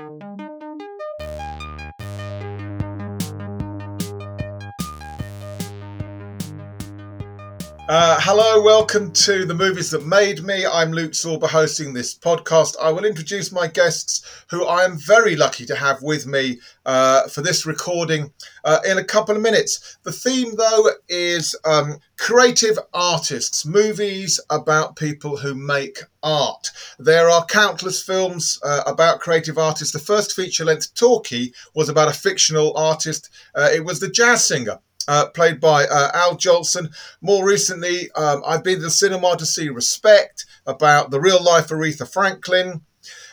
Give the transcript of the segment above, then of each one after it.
Thank you. Uh, hello, welcome to the movies that made me. I'm Luke Sorba hosting this podcast. I will introduce my guests, who I am very lucky to have with me uh, for this recording uh, in a couple of minutes. The theme, though, is um, creative artists, movies about people who make art. There are countless films uh, about creative artists. The first feature length talkie was about a fictional artist, uh, it was the jazz singer uh, played by uh, Al Jolson. More recently, um, I've been to the cinema to see Respect about the real life Aretha Franklin.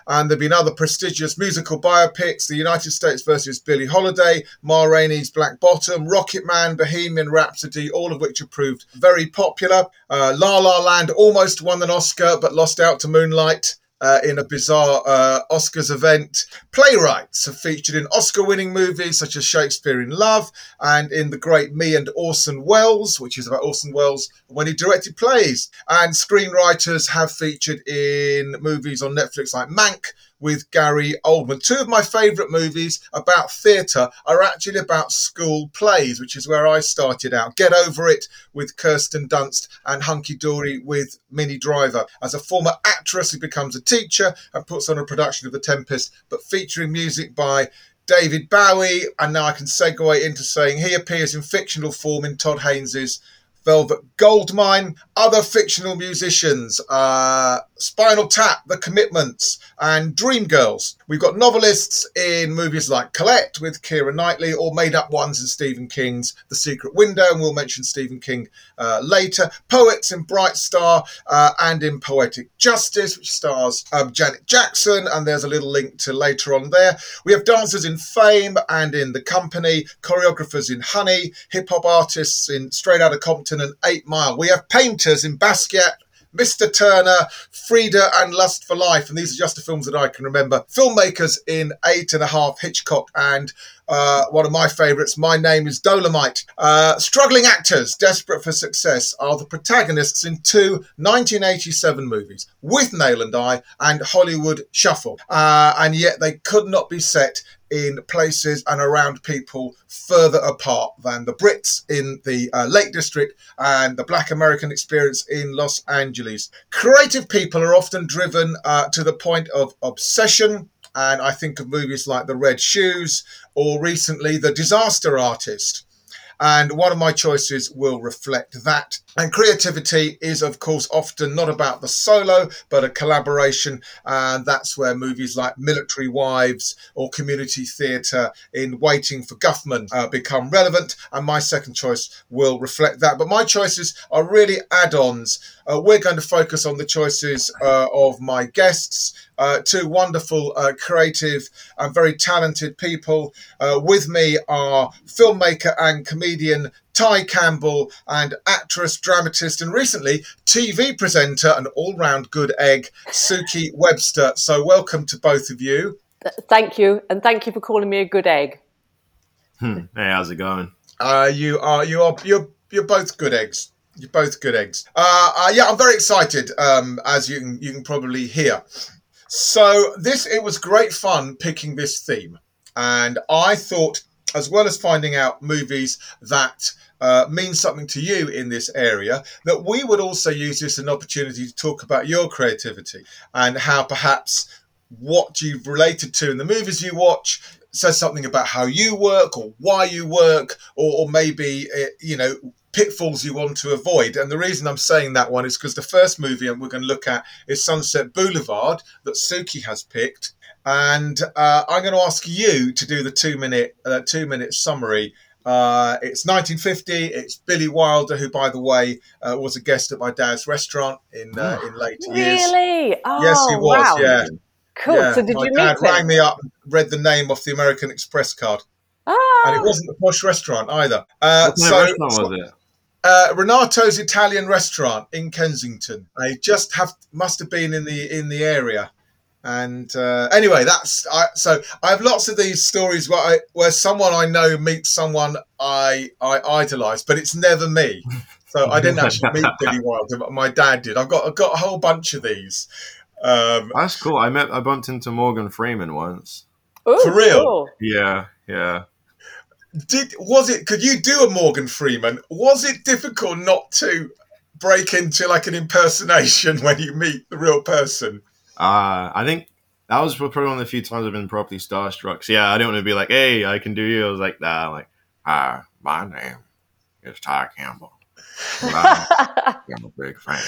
And there have been other prestigious musical biopics The United States versus Billie Holiday, Ma Rainey's Black Bottom, Rocket Man, Bohemian Rhapsody, all of which have proved very popular. Uh, La La Land almost won an Oscar but lost out to Moonlight uh, in a bizarre uh, Oscars event. Playwrights have featured in Oscar winning movies such as Shakespeare in Love and in The Great Me and Orson Welles, which is about Orson Welles when he directed plays. And screenwriters have featured in movies on Netflix like Mank, with Gary Oldman. Two of my favourite movies about theatre are actually about school plays, which is where I started out. Get Over It with Kirsten Dunst and Hunky Dory with Minnie Driver. As a former actress who becomes a teacher and puts on a production of The Tempest, but featuring music by David Bowie. And now I can segue into saying he appears in fictional form in Todd Haynes's Velvet Goldmine, other fictional musicians, uh, Spinal Tap, The Commitments, and Dreamgirls. We've got novelists in movies like Colette with Keira Knightley, or made up ones in Stephen King's The Secret Window, and we'll mention Stephen King uh, later. Poets in Bright Star uh, and in Poetic Justice, which stars um, Janet Jackson, and there's a little link to later on there. We have dancers in Fame and in The Company, choreographers in Honey, hip hop artists in Straight Outta Compton and Eight Mile. We have painters in Basquiat Mr. Turner, Frida, and Lust for Life. And these are just the films that I can remember. Filmmakers in Eight and a Half, Hitchcock, and uh, one of my favourites, My Name is Dolemite. Uh, struggling actors desperate for success are the protagonists in two 1987 movies, Withnail and I and Hollywood Shuffle. Uh, and yet they could not be set in places and around people further apart than the Brits in the uh, Lake District and the Black American experience in Los Angeles. Creative people are often driven uh, to the point of obsession. And I think of movies like The Red Shoes or recently The Disaster Artist. And one of my choices will reflect that. And creativity is, of course, often not about the solo, but a collaboration. And that's where movies like Military Wives or Community Theatre in Waiting for Guffman uh, become relevant. And my second choice will reflect that. But my choices are really add ons. Uh, we're going to focus on the choices uh, of my guests. Uh, two wonderful, uh, creative, and very talented people. Uh, with me are filmmaker and comedian Ty Campbell and actress, dramatist, and recently TV presenter and all round good egg, Suki Webster. So, welcome to both of you. Thank you, and thank you for calling me a good egg. Hmm. Hey, how's it going? Uh, you are you are you're you're both good eggs. You're both good eggs. Uh, uh, yeah, I'm very excited, um, as you can you can probably hear. So this it was great fun picking this theme, and I thought, as well as finding out movies that uh, means something to you in this area, that we would also use this as an opportunity to talk about your creativity and how perhaps what you've related to in the movies you watch says something about how you work or why you work, or, or maybe, uh, you know, pitfalls you want to avoid. And the reason I'm saying that one is because the first movie we're going to look at is Sunset Boulevard that Suki has picked. And uh, I'm going to ask you to do the two minute uh, two minute summary uh, it's 1950. It's Billy Wilder, who, by the way, uh, was a guest at my dad's restaurant in uh, in later years. Really? Oh, yes, he was. Wow. Yeah. Cool. Yeah. So did my you dad meet rang me up, read the name off the American Express card, Ah, and it wasn't a posh restaurant either. Uh, What so, restaurant was it? Uh, Renato's Italian restaurant in Kensington. They just have must have been in the in the area. And uh, anyway, that's I, so. I have lots of these stories where I, where someone I know meets someone I I idolise, but it's never me. So I didn't actually meet Billy Wilder, but my dad did. I've got I've got a whole bunch of these. Um, That's cool. I met. I bumped into Morgan Freeman once. Ooh, For real? cool. Yeah, yeah. Did was it? Could you do a Morgan Freeman? Was it difficult not to break into like an impersonation when you meet the real person? Uh, I think that was probably one of the few times I've been properly starstruck. So yeah, I didn't want to be like, "Hey, I can do you." I was like, "Nah." I'm like, "Hi, my name is Ty Campbell. I'm, I'm a big fan."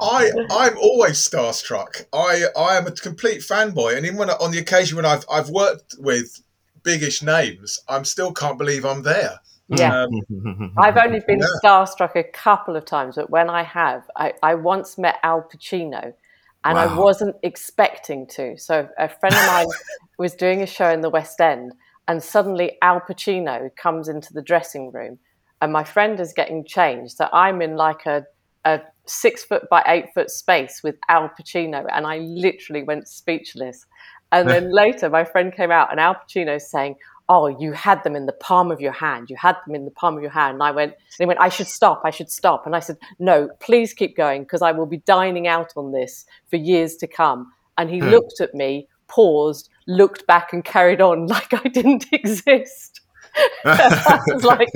I I'm always starstruck. I I am a complete fanboy, and even when on the occasion when I've I've worked with biggish names, I'm still can't believe I'm there. yeah. Um, I've only been Yeah. starstruck a couple of times, but when I have, I, I once met Al Pacino and I wasn't expecting to. So a friend of mine was doing a show in the West End and suddenly Al Pacino comes into the dressing room and my friend is getting changed. So I'm in like a, a six foot by eight foot space with Al Pacino and I literally went speechless. And then later my friend came out and Al Pacino's saying, oh, you had them in the palm of your hand. You had them in the palm of your hand. And I went, and he went, I should stop. I should stop. And I said, no, please keep going because I will be dining out on this for years to come. And he Hmm. looked at me, paused, looked back and carried on like I didn't exist. I was like,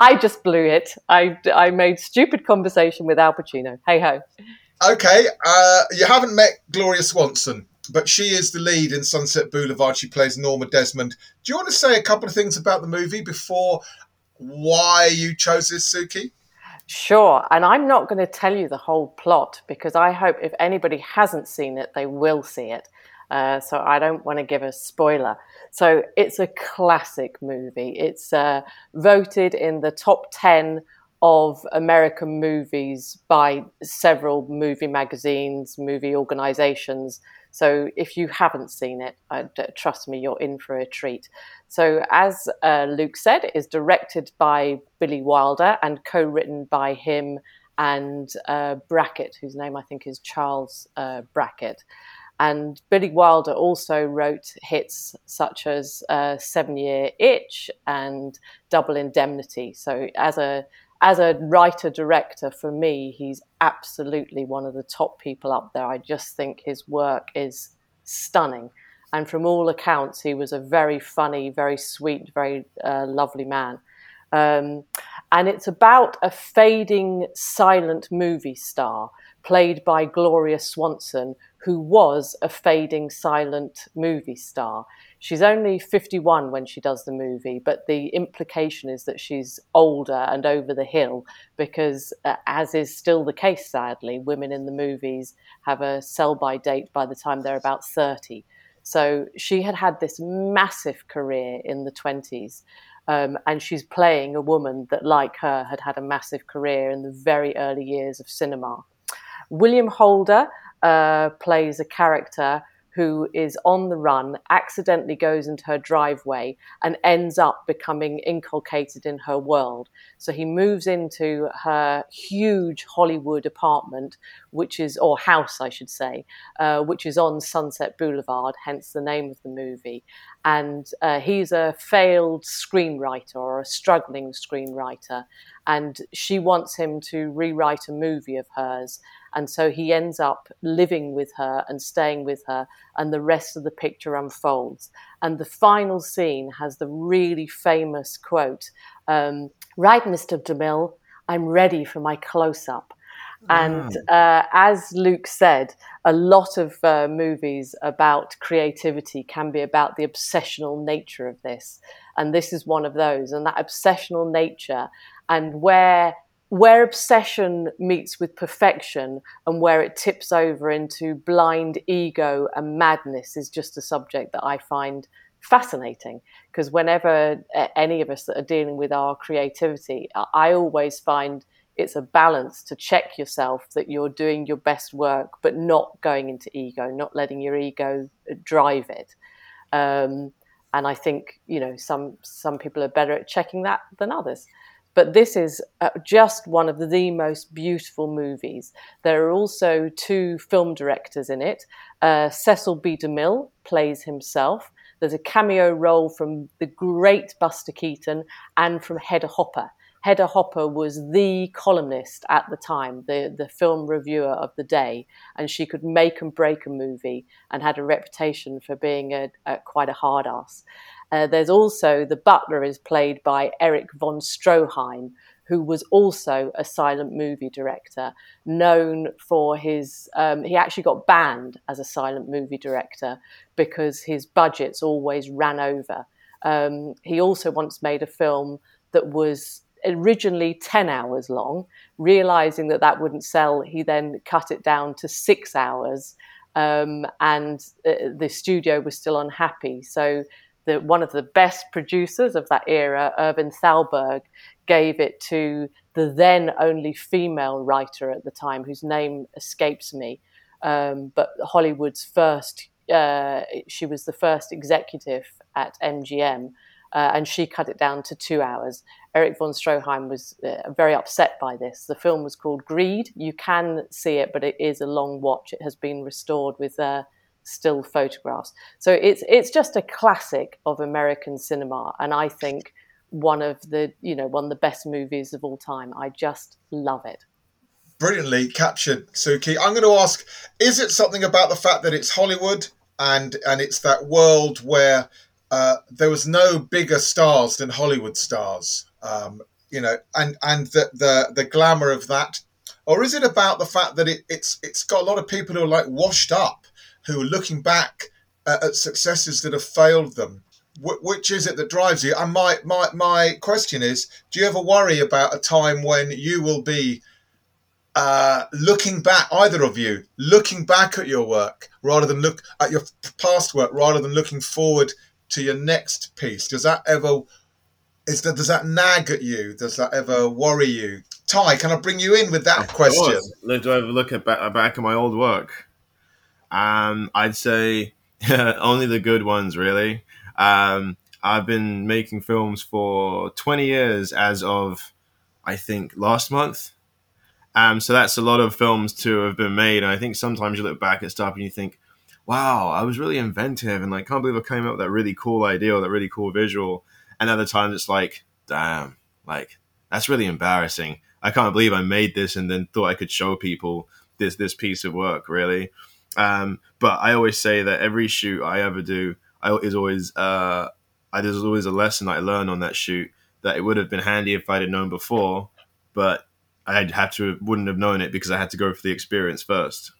I just blew it. I, I made stupid conversation with Al Pacino. Hey ho. okay, uh, you haven't met Gloria Swanson, but she is the lead in Sunset Boulevard. She plays Norma Desmond. Do you want to say a couple of things about the movie before why you chose this, Suki? Sure. And I'm not going to tell you the whole plot because I hope if anybody hasn't seen it, they will see it. Uh, so I don't want to give a spoiler. So it's a classic movie. It's uh, voted in the top 10 of American movies by several movie magazines, movie organizations. So if you haven't seen it, uh, trust me, you're in for a treat. So, as uh, Luke said, it is directed by Billy Wilder and co-written by him and uh, Brackett, whose name I think is Charles uh, Brackett. And Billy Wilder also wrote hits such as uh, Seven Year Itch and Double Indemnity. So, as a as a writer director, for me, he's absolutely one of the top people up there. I just think his work is stunning. And from all accounts, he was a very funny, very sweet, very uh, lovely man. Um, and it's about a fading silent movie star played by Gloria Swanson, who was a fading silent movie star. She's only 51 when she does the movie, but the implication is that she's older and over the hill because, uh, as is still the case, sadly, women in the movies have a sell by date by the time they're about 30. So she had had this massive career in the 20s. Um, and she's playing a woman that, like her, had had a massive career in the very early years of cinema. William Holden uh, plays a character who is on the run, accidentally goes into her driveway, and ends up becoming inculcated in her world. So he moves into her huge Hollywood apartment, which is, or house, I should say, uh, which is on Sunset Boulevard, hence the name of the movie. And uh, he's a failed screenwriter or a struggling screenwriter. And she wants him to rewrite a movie of hers. And so he ends up living with her and staying with her, and the rest of the picture unfolds. And the final scene has the really famous quote um, Right, Mr. DeMille, I'm ready for my close up. And uh, as Luke said, a lot of uh, movies about creativity can be about the obsessional nature of this. And this is one of those. And that obsessional nature and where where obsession meets with perfection and where it tips over into blind ego and madness is just a subject that I find fascinating because whenever uh, any of us that are dealing with our creativity, I- I always find it's a balance to check yourself that you're doing your best work, but not going into ego, not letting your ego uh, drive it. Um, and I think you know some some people are better at checking that than others. But this is uh, just one of the most beautiful movies. There are also two film directors in it. Uh, Cecil B. DeMille plays himself. There's a cameo role from the great Buster Keaton and from Hedda Hopper. Hedda Hopper was the columnist at the time, the, the film reviewer of the day, and she could make and break a movie and had a reputation for being a, a quite a hard ass. Uh, there's also the butler is played by Erich von Stroheim, who was also a silent movie director, known for his. Um, he actually got banned as a silent movie director because his budgets always ran over. Um, he also once made a film that was originally 10 hours long. Realizing that that wouldn't sell, he then cut it down to six hours. Um, and uh, the studio was still unhappy. So, the, one of the best producers of that era, Irving Thalberg, gave it to the then only female writer at the time, whose name escapes me. Um, but Hollywood's first, uh, she was the first executive at MGM, uh, and she cut it down to two hours. Erich von Stroheim was uh, very upset by this. The film was called Greed. You can see it, but it is a long watch. It has been restored with uh, still photographs. So it's it's just a classic of American cinema, and I think one of the you know one of the best movies of all time. I just love it. Brilliantly captured, Suki. I'm going to ask: Is it something about the fact that it's Hollywood and and it's that world where uh, there was no bigger stars than Hollywood stars? Um, you know, and and the the the glamour of that, or is it about the fact that it, it's it's got a lot of people who are like washed up, who are looking back at, at successes that have failed them which is it that drives you? And my, my, my question is do you ever worry about a time when you will be uh, looking back, either of you, looking back at your work rather than look at your past work rather than looking forward to your next piece? Does that ever is that does that nag at you? Does that ever worry you? Ty, can I bring you in with that of question? Course. Do I ever look at back, back at my old work? Um, I'd say only the good ones, really. Um, I've been making films for 20 years as of, I think, last month. Um, so that's a lot of films to have been made. And I think sometimes you look back at stuff and you think, wow, I was really inventive and like, can't believe I came up with that really cool idea or that really cool visual. And other times it's like, damn, like, that's really embarrassing. I can't believe I made this and then thought I could show people this this piece of work, really. Um, but I always say that every shoot I ever do, I is always uh, I, there's always a lesson I learn on that shoot that it would have been handy if I'd have known before, but I'd have to wouldn't have known it because I had to go for the experience first.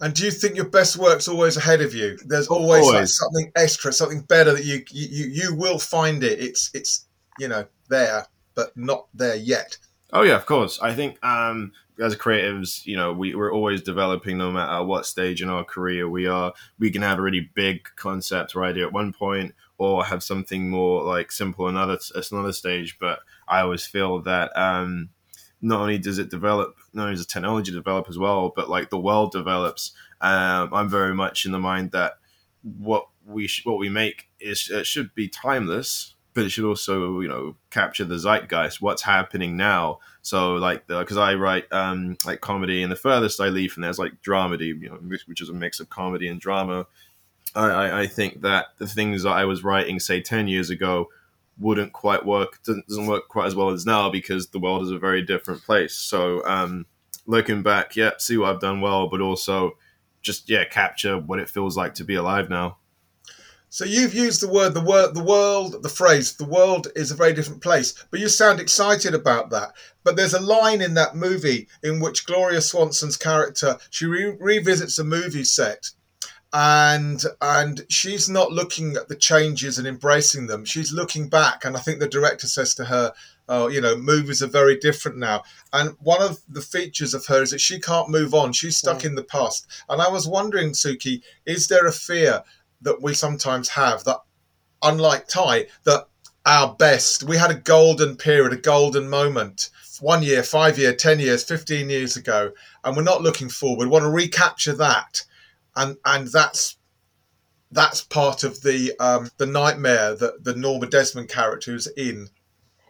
And do you think your best work's always ahead of you? There's always, always. Like something extra, something better that you, you you will find it. It's it's you know there, but not there yet. Oh yeah, of course. I think um, as creatives, you know, we, we're always developing no matter what stage in our career we are. We can have a really big concept right here at one point or have something more like simple another another stage. But I always feel that um, not only does it develop, not only does technology develop as well, but like the world develops. Um, I'm very much in the mind that what we sh- what we make is it should be timeless but it should also you know capture the zeitgeist what's happening now so like because i write um like comedy and the furthest i leave from there's like dramedy you know which is a mix of comedy and drama I, I, I think that the things that i was writing say 10 years ago wouldn't quite work doesn't, work quite as well as now because the world is a very different place so um looking back yeah see what i've done well but also just yeah capture what it feels like to be alive now so you've used the word, the word, the world, the phrase, the world is a very different place. But you sound excited about that. But there's a line in that movie in which Gloria Swanson's character she re- revisits a movie set, and and she's not looking at the changes and embracing them. She's looking back, and I think the director says to her, "Oh, you know, movies are very different now." And one of the features of her is that she can't move on. She's stuck yeah. in the past. And I was wondering, Suki, is there a fear? that we sometimes have that, unlike Ty, that our best, we had a golden period, a golden moment, one year, five year, 10 years, 15 years ago, and we're not looking forward. We want to recapture that. And, and that's that's part of the um, the nightmare that the Norma Desmond character is in.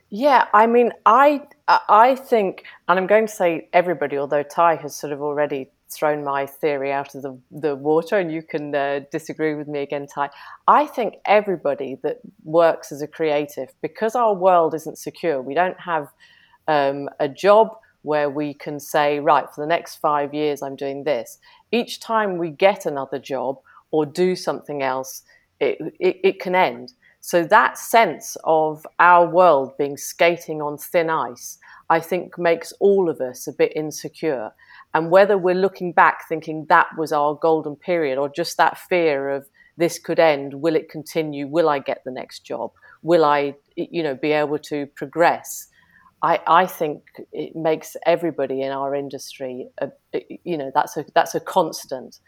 Yeah, I mean, I I think, and I'm going to say everybody, although Ty has sort of already thrown my theory out of the, the water, and you can uh, disagree with me again, Ty. I think everybody that works as a creative, because our world isn't secure, we don't have um, a job where we can say, right, for the next five years, I'm doing this. Each time we get another job or do something else, it, it, it can end. So that sense of our world being skating on thin ice, I think makes all of us a bit insecure. And whether we're looking back thinking that was our golden period or just that fear of this could end, will it continue? Will I get the next job? Will I, you know, be able to progress? I, I think it makes everybody in our industry, a, you know, that's a that's a constant.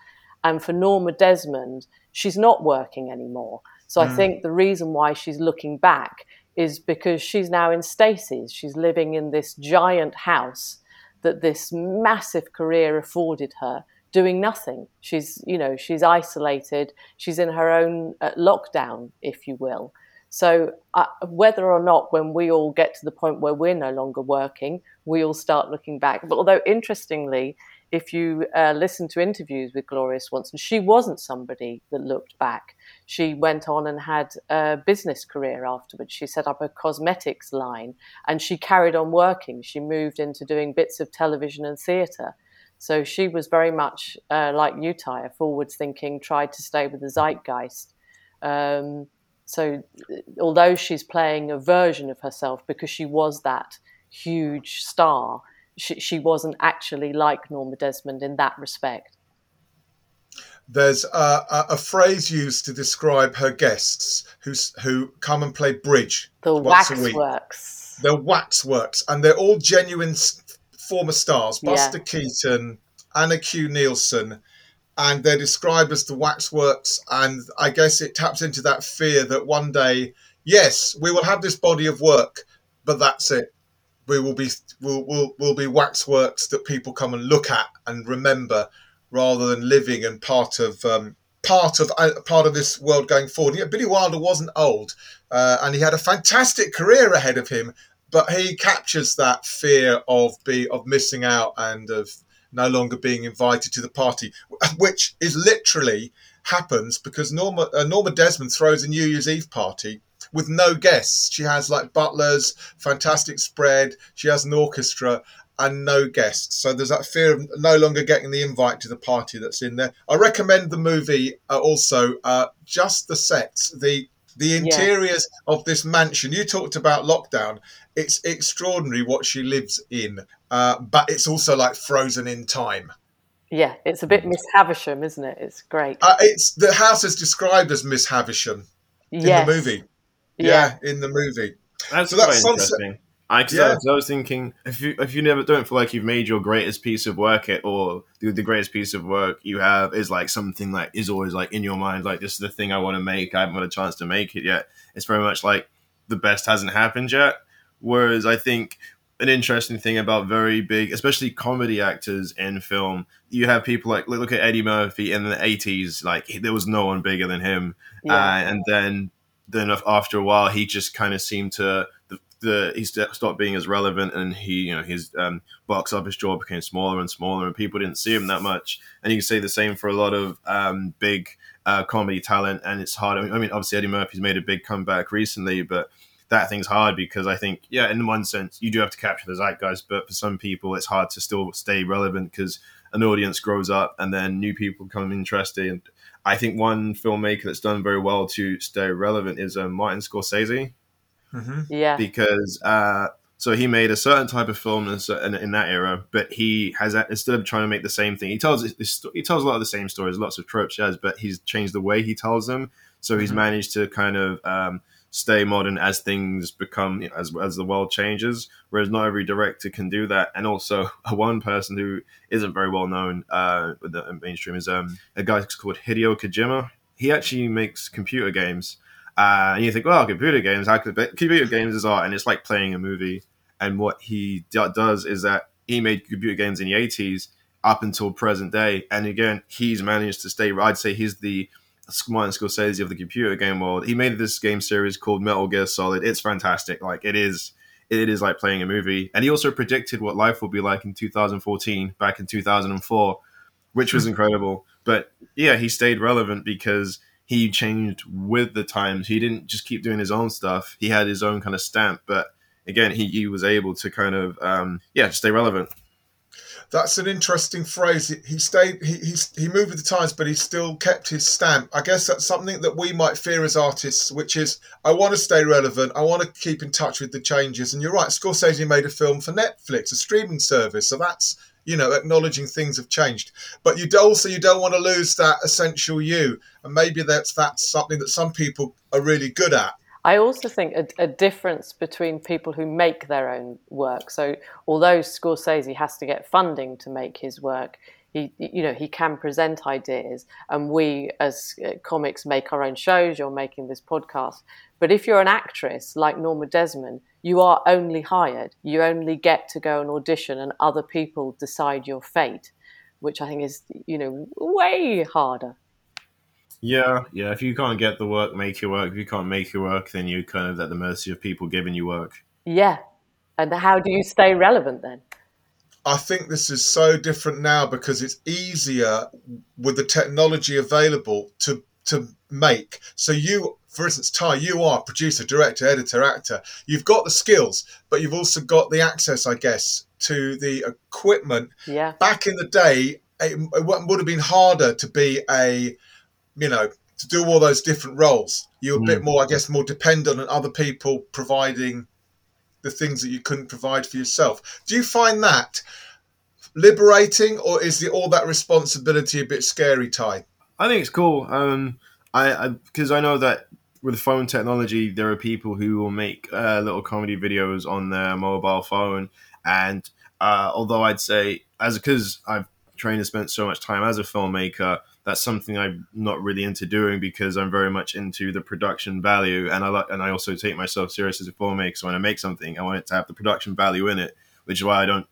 And for Norma Desmond, she's not working anymore. So mm. I think the reason why she's looking back is because she's now in stasis. She's living in this giant house that this massive career afforded her, doing nothing. She's, you know, she's isolated. She's in her own uh, lockdown, if you will. So uh, whether or not, when we all get to the point where we're no longer working, we all start looking back. But although interestingly, if you uh, listen to interviews with Gloria Swanson, she wasn't somebody that looked back. She went on and had a business career afterwards. She set up a cosmetics line and she carried on working. She moved into doing bits of television and theatre. So she was very much uh, like you, Ty, forward thinking, tried to stay with the zeitgeist. Um, so although she's playing a version of herself because she was that huge star, she, she wasn't actually like Norma Desmond in that respect. There's a, a, phrase used to describe her guests who who come and play bridge. The waxworks. The waxworks, and they're all genuine former stars. Buster yeah. Keaton, Anna Q. Nilsson, and they're described as the waxworks. And I guess it taps into that fear that one day, yes, we will have this body of work, but that's it we will be will will will be waxworks that people come and look at and remember, rather than living and part of um, part of uh, part of this world going forward. Yeah, Billy Wilder wasn't old, uh, and he had a fantastic career ahead of him, but he captures that fear of be of missing out and of no longer being invited to the party, which is literally happens because Norma uh, Norma Desmond throws a New Year's Eve party with no guests. She has like butlers, fantastic spread. She has an orchestra and no guests. So there's that fear of no longer getting the invite to the party that's in there. I recommend the movie uh, also. Uh, just the sets, the the interiors yeah. of this mansion. You talked about lockdown. It's extraordinary what she lives in, uh, but it's also like frozen in time. Yeah, it's a bit Miss Havisham, isn't it? It's great. Uh, it's the house is described as Miss Havisham in yes. the movie. Yeah, yeah in the movie. That's so quite interesting. I, yeah. I, was thinking if you if you never don't feel like you've made your greatest piece of work it or the, the greatest piece of work you have is like something like is always like in your mind like this is the thing I want to make I haven't got a chance to make it yet it's very much like the best hasn't happened yet whereas I think an interesting thing about very big especially comedy actors in film you have people like look at Eddie Murphy in the 80s like there was no one bigger than him yeah. uh, and then then after a while, he just kind of seemed to the, he stopped being as relevant, and he you know his um, box office draw became smaller and smaller, and people didn't see him that much. And you can say the same for a lot of um, big uh, comedy talent, and it's hard. I mean, obviously Eddie Murphy's made a big comeback recently, but that thing's hard because I think, yeah, in one sense, you do have to capture the zeitgeist, but for some people, it's hard to still stay relevant because an audience grows up and then new people become interested. And I think one filmmaker that's done very well to stay relevant is uh, Martin Scorsese. Mm-hmm. Yeah, because uh, so he made a certain type of film in, in, that era, but he has instead of trying to make the same thing, he tells he tells a lot of the same stories, lots of tropes, yes, but he's changed the way he tells them. So he's mm-hmm. managed to kind of um, stay modern as things become you know, as as the world changes. Whereas not every director can do that. And also, one person who isn't very well known uh, with the mainstream is um, a guy called Hideo Kojima. He actually makes computer games. Uh, and you think, well, computer games, how could computer games is art, and it's like playing a movie. And what he d- does is that he made computer games in the eighties up until present day, and again, he's managed to stay. I'd say he's the Martin Scorsese of the computer game world. He made this game series called Metal Gear Solid. It's fantastic. Like it is, it is like playing a movie. And he also predicted what life will be like in 2014, back in 2004. which was incredible. But yeah, he stayed relevant because he changed with the times. He didn't just keep doing his own stuff. He had his own kind of stamp, but again, he, he was able to kind of um, yeah stay relevant. That's an interesting phrase. He stayed. He, he he moved with the times, but he still kept his stamp. I guess that's something that we might fear as artists, which is I want to stay relevant. I want to keep in touch with the changes. And you're right. Scorsese made a film for Netflix, a streaming service, so that's you know acknowledging things have changed. But you also you don't want to lose that essential you, and maybe that's that's something that some people are really good at. I also think a, a, difference between people who make their own work. So, although Scorsese has to get funding to make his work, he, you know, he can present ideas, and we as uh, comics make our own shows. You're making this podcast, but if you're an actress like Norma Desmond, you are only hired. You only get to go and audition, and other people decide your fate, which I think is, you know, way harder. Yeah, yeah. If you can't get the work, make your work. If you can't make your work, then you're kind of at the mercy of people giving you work. Yeah. And how do you stay relevant then? I think this is so different now because it's easier with the technology available to to make. So you, for instance, Ty, you are producer, director, editor, actor. You've got the skills, but you've also got the access, I guess, to the equipment. Yeah. Back in the day, it, it would have been harder to be a you know, to do all those different roles. You're a mm. bit more, I guess, more dependent on other people providing the things that you couldn't provide for yourself. Do you find that liberating, or is the, all that responsibility a bit scary, Ty? I think it's cool. Um, I because I, I, know that with phone technology, there are people who will make uh, little comedy videos on their mobile phone, and uh, although I'd say as because I've trained and spent so much time as a filmmaker, that's something I'm not really into doing because I'm very much into the production value, and I like, and I also take myself serious as a filmmaker. So when I make something, I want it to have the production value in it, which is why I don't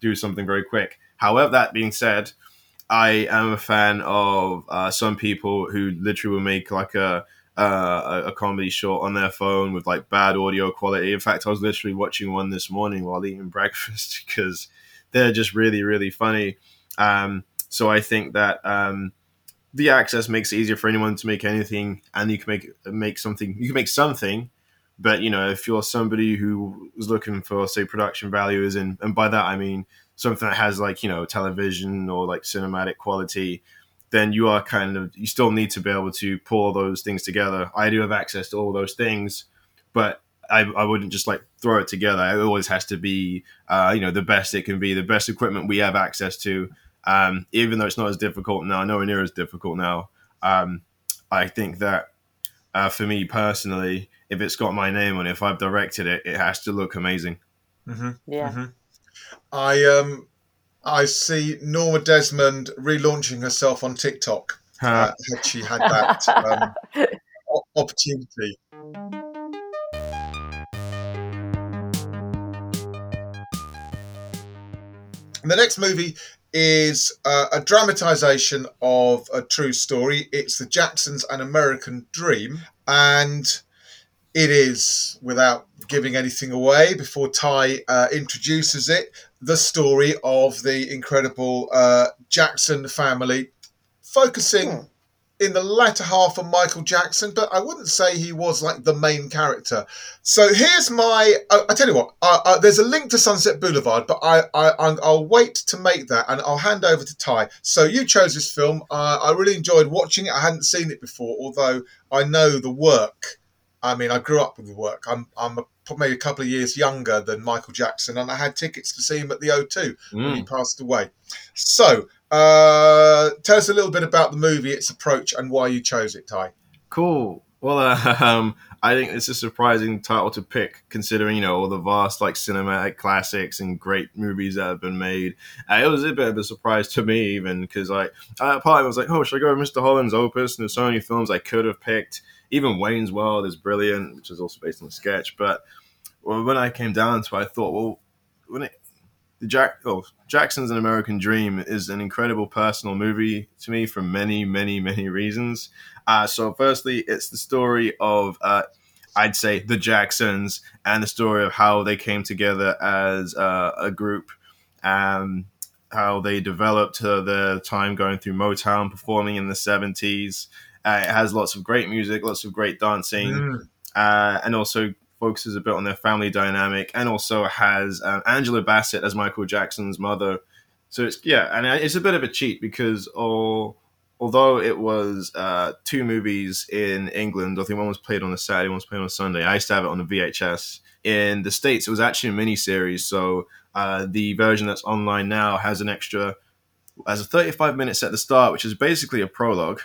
do something very quick. However, that being said, I am a fan of uh, some people who literally will make like a uh, a comedy short on their phone with like bad audio quality. In fact, I was literally watching one this morning while eating breakfast because they're just really, really funny. Um, so I think that um, the access makes it easier for anyone to make anything, and you can make make something. You can make something, but you know, if you're somebody who is looking for say production values, and and by that I mean something that has like you know television or like cinematic quality, then you are kind of you still need to be able to pull those things together. I do have access to all those things, but I, I wouldn't just like throw it together. It always has to be, uh, you know, the best it can be, the best equipment we have access to, um, even though it's not as difficult now, nowhere near as difficult now. Um, I think that uh, for me personally, if it's got my name on it, if I've directed it, it has to look amazing. Mm-hmm. Yeah. Mm-hmm. I um, I see Norma Desmond relaunching herself on TikTok. Huh. Uh, had she had that um, opportunity. The next movie is uh, a dramatization of a true story. It's the Jacksons An American Dream. And it is, without giving anything away, before Ty uh, introduces it, the story of the incredible uh, Jackson family, focusing hmm in the latter half of Michael Jackson, but I wouldn't say he was like the main character. So here's my. Uh, I tell you what. Uh, uh, there's a link to Sunset Boulevard, but I, I I'll wait to make that, and I'll hand over to Ty. So you chose this film. Uh, I really enjoyed watching it. I hadn't seen it before, although I know the work. I mean, I grew up with the work. I'm I'm a, maybe a couple of years younger than Michael Jackson, and I had tickets to see him at the O2 mm. when he mm. passed away. So uh, tell us a little bit about the movie, its approach, and why you chose it, Ty. Cool. Well, uh, um, I think it's a surprising title to pick, considering you know all the vast like cinematic classics and great movies that have been made. Uh, it was a bit of a surprise to me, even because I, uh, part of me was like, "Oh, should I go with Mr. Holland's opus?" And there's so many films I could have picked. Even Wayne's World is brilliant, which is also based on a sketch. But when I came down to, it, I thought, well, when it the Jack oh Jackson's an American Dream is an incredible personal movie to me for many many many reasons. Uh, so firstly, it's the story of uh, I'd say the Jacksons and the story of how they came together as uh, a group. Um, how they developed uh, their time going through Motown, performing in the seventies. Uh, it has lots of great music, lots of great dancing, Mm. uh, and also focuses a bit on their family dynamic, and also has um, Angela Bassett as Michael Jackson's mother. So it's yeah, and it's a bit of a cheat because all, although it was uh, two movies in England, I think one was played on a Saturday, one was played on a Sunday. I used to have it on the VHS. In the states, it was actually a mini series. So uh, the version that's online now has an extra, has a 35 minutes at the start, which is basically a prologue,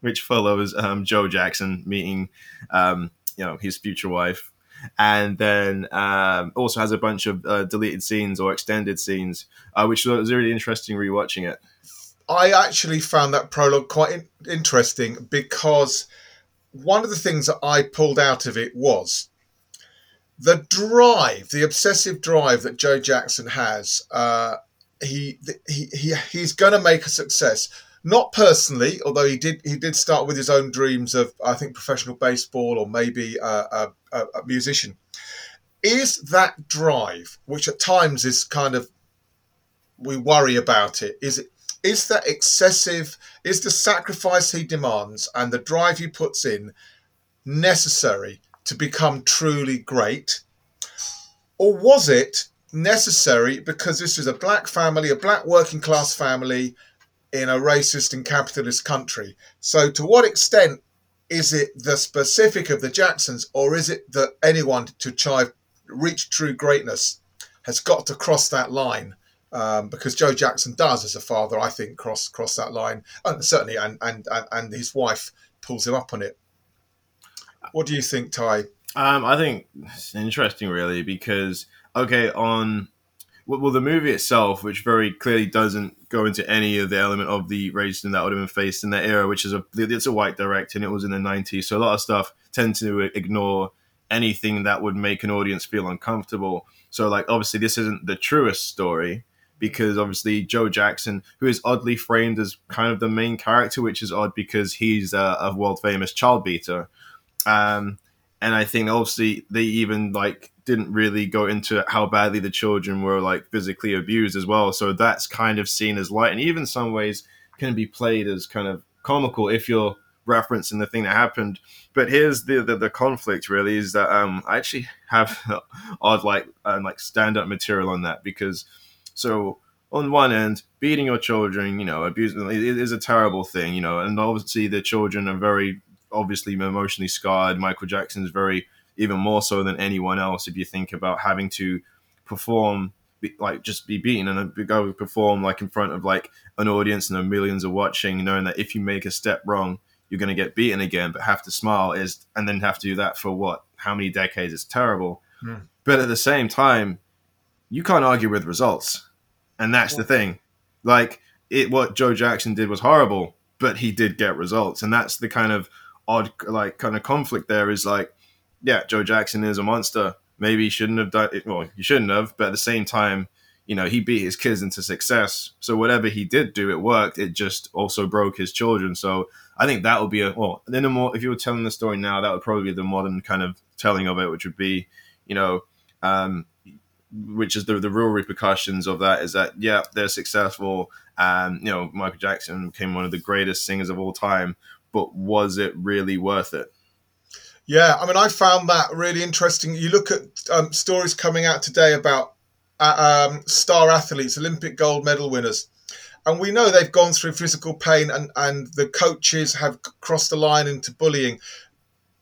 which follows um, Joe Jackson meeting, um, you know, his future wife, and then um, also has a bunch of uh, deleted scenes or extended scenes, uh, which was really interesting rewatching it. I actually found that prologue quite in- interesting because one of the things that I pulled out of it was the drive, the obsessive drive that Joe Jackson has. Uh, he, he, he he's going to make a success. Not personally, although he did he did start with his own dreams of I think professional baseball or maybe a, a, a musician. Is that drive, which at times is kind of we worry about it, is it is that excessive? Is the sacrifice he demands and the drive he puts in necessary to become truly great? Or was it necessary because this is a black family, a black working class family in a racist and capitalist country? So, to what extent is it the specific of the Jacksons, or is it that anyone to try reach true greatness has got to cross that line? um, because Joe Jackson does, as a father, I think, cross cross that line, and certainly, and and and, his wife pulls him up on it. What do you think, Ty? Um, I think it's interesting, really, because okay, on well, the movie itself, which very clearly doesn't go into any of the element of the racism that would have been faced in that era, which is a it's a white director and it was in the '90s, so a lot of stuff tend to ignore anything that would make an audience feel uncomfortable. So, like, obviously, this isn't the truest story because obviously Joe Jackson, who is oddly framed as kind of the main character, which is odd because he's a, a world famous child beater. Um, and I think obviously they even like didn't really go into how badly the children were like physically abused as well. So that's kind of seen as light, and even some ways can be played as kind of comical if you're referencing the thing that happened. But here's the the, the conflict really is that um, I actually have odd like uh, like stand up material on that because so on one end, beating your children, you know, abusing is a terrible thing, you know, and obviously the children are very obviously emotionally scarred. Michael Jackson is very even more so than anyone else. If you think about having to perform, like just be beaten and go perform like in front of like an audience and the millions are watching, knowing that if you make a step wrong, you're going to get beaten again, but have to smile is, and then have to do that for what? How many decades? It's terrible. Hmm. But at the same time, you can't argue with results. And that's the thing. Like it what Joe Jackson did was horrible, but he did get results. And that's the kind of odd like kind of conflict there is like, yeah, Joe Jackson is a monster. Maybe he shouldn't have done it. Well, he shouldn't have, but at the same time, you know, he beat his kids into success. So whatever he did do, it worked. It just also broke his children. So I think that would be a well. Then a more if you were telling the story now, that would probably be the modern kind of telling of it, which would be, you know, um, which is the the real repercussions of that is that yeah they're successful and you know Michael Jackson became one of the greatest singers of all time but was it really worth it Yeah, I mean, I found that really interesting. You look at um, stories coming out today about uh, um, star athletes, Olympic gold medal winners, and we know they've gone through physical pain, and and the coaches have crossed the line into bullying,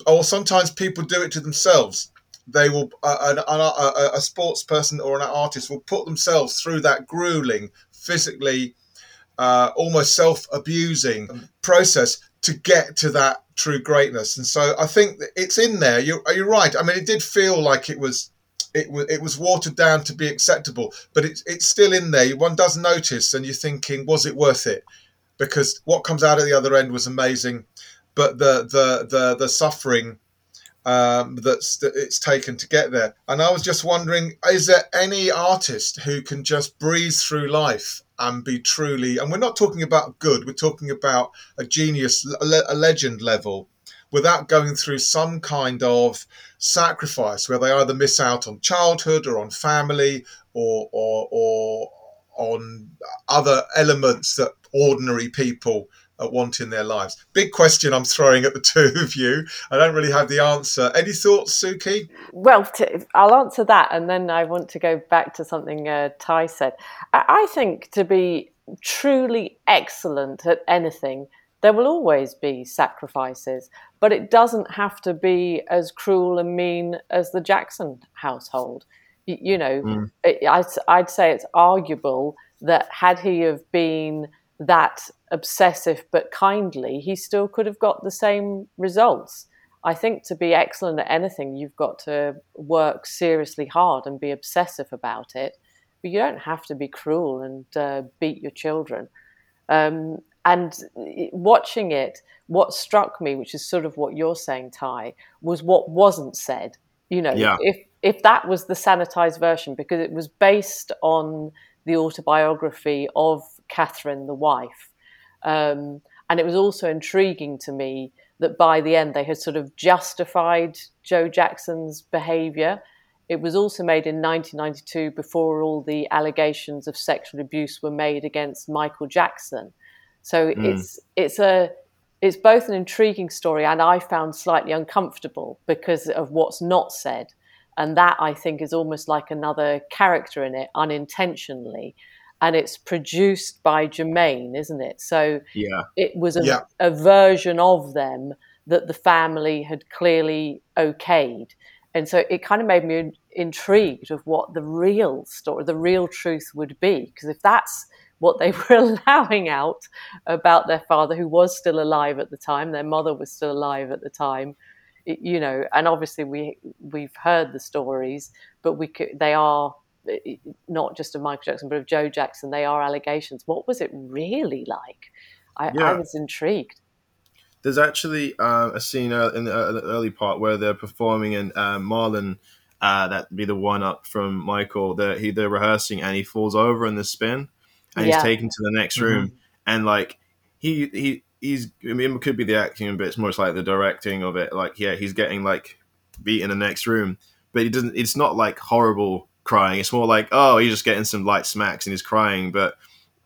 or sometimes people do it to themselves. They will uh, an, a, a sports person or an artist will put themselves through that grueling, physically, uh, almost self-abusing process to get to that true greatness. And so I think it's in there. You're, you're right. I mean, it did feel like it was it was it was watered down to be acceptable, but it's it's still in there. One does notice, and you're thinking, was it worth it? Because what comes out at the other end was amazing, but the the the the suffering um, that's that it's taken to get there. And I was just wondering, is there any artist who can just breeze through life and be truly? And we're not talking about good. We're talking about a genius, a, legend level, without going through some kind of sacrifice where they either miss out on childhood or on family or or or on other elements that ordinary people uh, want in their lives? Big question I'm throwing at the two of you. I don't really have the answer. Any thoughts, Suki? Well, to, I'll answer that, and then I want to go back to something uh, Ty said. I, I think to be truly excellent at anything, there will always be sacrifices, but it doesn't have to be as cruel and mean as the Jackson household. You, you know, mm. it, I'd, I'd say it's arguable that had he have been that obsessive but kindly, he still could have got the same results. I think to be excellent at anything, you've got to work seriously hard and be obsessive about it. But you don't have to be cruel and uh, beat your children. Um, and watching it, what struck me, which is sort of what you're saying, Ty, was what wasn't said. You know, yeah. if if that was the sanitized version, because it was based on the autobiography of Catherine, the wife, um, and it was also intriguing to me that by the end they had sort of justified Joe Jackson's behavior. It was also made in 1992 before all the allegations of sexual abuse were made against Michael Jackson. So mm. it's it's a it's both an intriguing story and I found slightly uncomfortable because of what's not said. And that I think is almost like another character in it unintentionally. And it's produced by Jermaine, isn't it? So yeah. it was a, yeah. a version of them that the family had clearly okayed. And so it kind of made me intrigued of what the real story, the real truth would be. Because if that's what they were allowing out about their father, who was still alive at the time. Their mother was still alive at the time, you know. And obviously, we we've heard the stories, but we could, they are not just of Michael Jackson, but of Joe Jackson. They are allegations. What was it really like? I, yeah. I was intrigued. There's actually uh, a scene uh, in the, uh, early part where they're performing, and uh, Marlon, uh, that be the one up from Michael, that he they're rehearsing, and he falls over in the spin and yeah. he's taken to the next mm-hmm. room, mm-hmm. and like he he he's I mean it could be the acting, but it's most like the directing of it. Like yeah, he's getting like beat in the next room, but he doesn't. It's not like horrible crying. It's more like oh, he's just getting some light smacks and he's crying, but.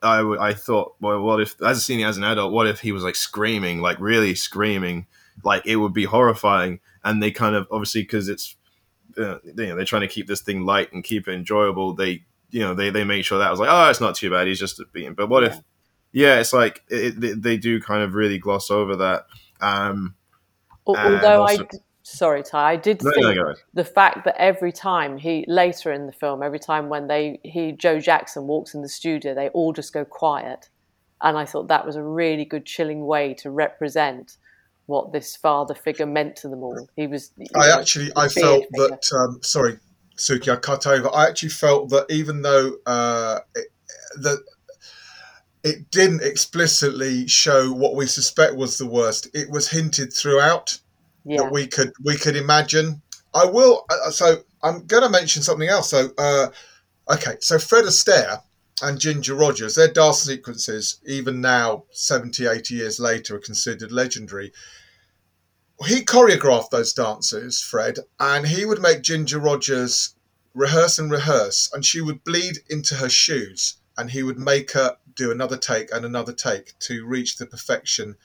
I, I thought, well, what if, as a senior, as an adult, what if he was like screaming, like really screaming? Like it would be horrifying. And they kind of, obviously, because it's, uh, you know, they're trying to keep this thing light and keep it enjoyable. They you know they they make sure that I was like oh it's not too bad he's just beaten but what yeah. if yeah it's like it, it, they do kind of really gloss over that um although also, I sorry Ty. I did no, think no, the fact that every time he later in the film every time when they he Joe Jackson walks in the studio they all just go quiet. And I thought that was a really good chilling way to represent what this father figure meant to them all. He was I know, actually I felt figure. that um, sorry Suki, I cut over. I actually felt that even though uh, it, that it didn't explicitly show what we suspect was the worst, it was hinted throughout yeah. that we could we could imagine. I will. Uh, so I'm going to mention something else. So uh, okay, so Fred Astaire and Ginger Rogers, their dance sequences, even now, 70, 80 years later, are considered legendary he choreographed those dances, Fred, and he would make Ginger Rogers rehearse and rehearse, and she would bleed into her shoes, and he would make her do another take and another take to reach the perfection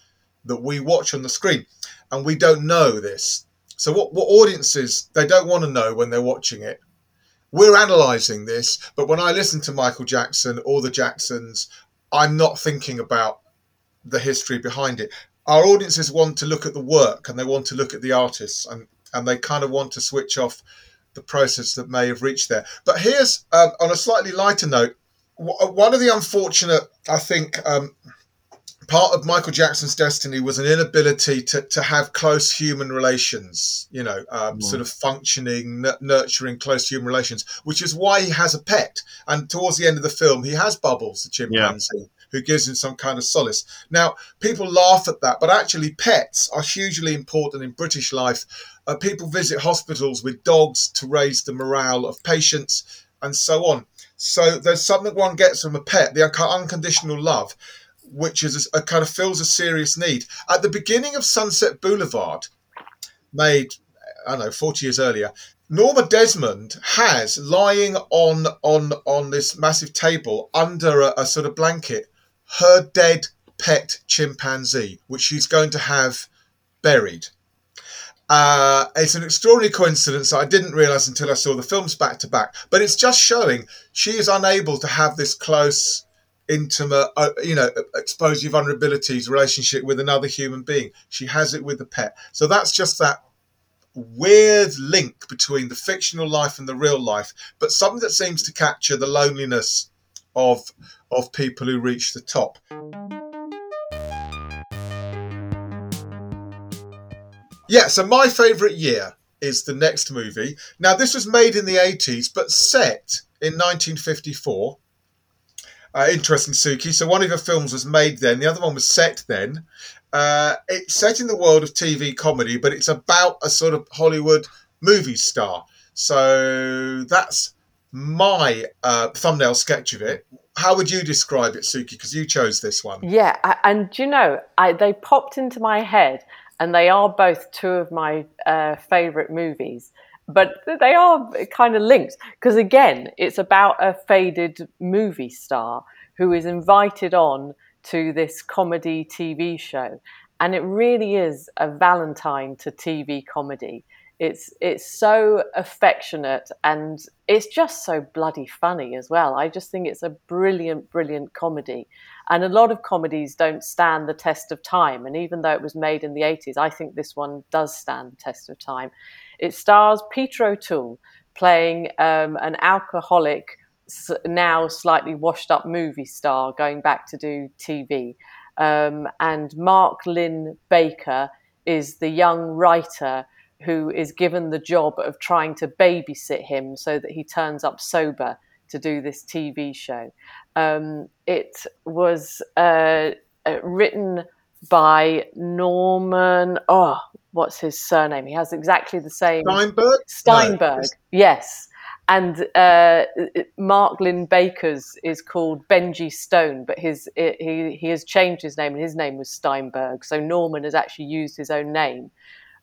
that we watch on the screen. And we don't know this. So, what, what audiences, they don't want to know when they're watching it. We're analysing this, but when I listen to Michael Jackson or the Jacksons, I'm not thinking about the history behind it our audiences want to look at the work and they want to look at the artists and, and they kind of want to switch off the process that may have reached there. But here's, um, on a slightly lighter note, one of the unfortunate, I think, um, part of Michael Jackson's destiny was an inability to, to have close human relations, you know, um, mm. sort of functioning, n- nurturing close human relations, which is why he has a pet. And towards the end of the film, he has Bubbles, the chimpanzee. Yeah who gives him some kind of solace. Now, people laugh at that, but actually, pets are hugely important in British life. Uh, people visit hospitals with dogs to raise the morale of patients and so on. So there's something one gets from a pet, the unconditional love, which is a, a kind of fills a serious need. At the beginning of Sunset Boulevard, made I don't know, 40 years earlier. Norma Desmond has lying on on on this massive table under a, a sort of blanket her dead pet chimpanzee, which she's going to have buried. Uh, it's an extraordinary coincidence that I didn't realise until I saw the films back to back. But it's just showing she is unable to have this close, intimate, uh, you know, expose your vulnerabilities relationship with another human being. She has it with the pet. So that's just that weird link between the fictional life and the real life, but something that seems to capture the loneliness of of people who reach the top. Yeah, so my favourite year is the next movie. Now, this was made in the 80s, but set in 1954. Uh, interesting, Suki. So one of your films was made then, the other one was set then. Uh, it's set in the world of TV comedy, but it's about a sort of Hollywood movie star. So that's my uh, thumbnail sketch of it. How would you describe it, Suki? Because you chose this one. Yeah, and you know, I, they popped into my head, and they are both two of my uh, favourite movies. But they are kind of linked because again, it's about a faded movie star who is invited on to this comedy TV show, and it really is a Valentine to TV comedy. It's it's so affectionate and it's just so bloody funny as well. I just think it's a brilliant, brilliant comedy. And a lot of comedies don't stand the test of time. And even though it was made in the 80s, I think this one does stand the test of time. It stars Peter O'Toole playing um, an alcoholic, now slightly washed up movie star going back to do TV. Um, and Mark Lynn Baker is the young writer who is given the job of trying to babysit him so that he turns up sober to do this TV show. Um, it was uh, uh, written by Norman. Oh, what's his surname? He has exactly the same. Steinberg. Steinberg. No. Yes. And uh, Mark Linn-Baker's is called Benjy Stone, but his he he has changed his name, and his name was Steinberg. So Norman has actually used his own name.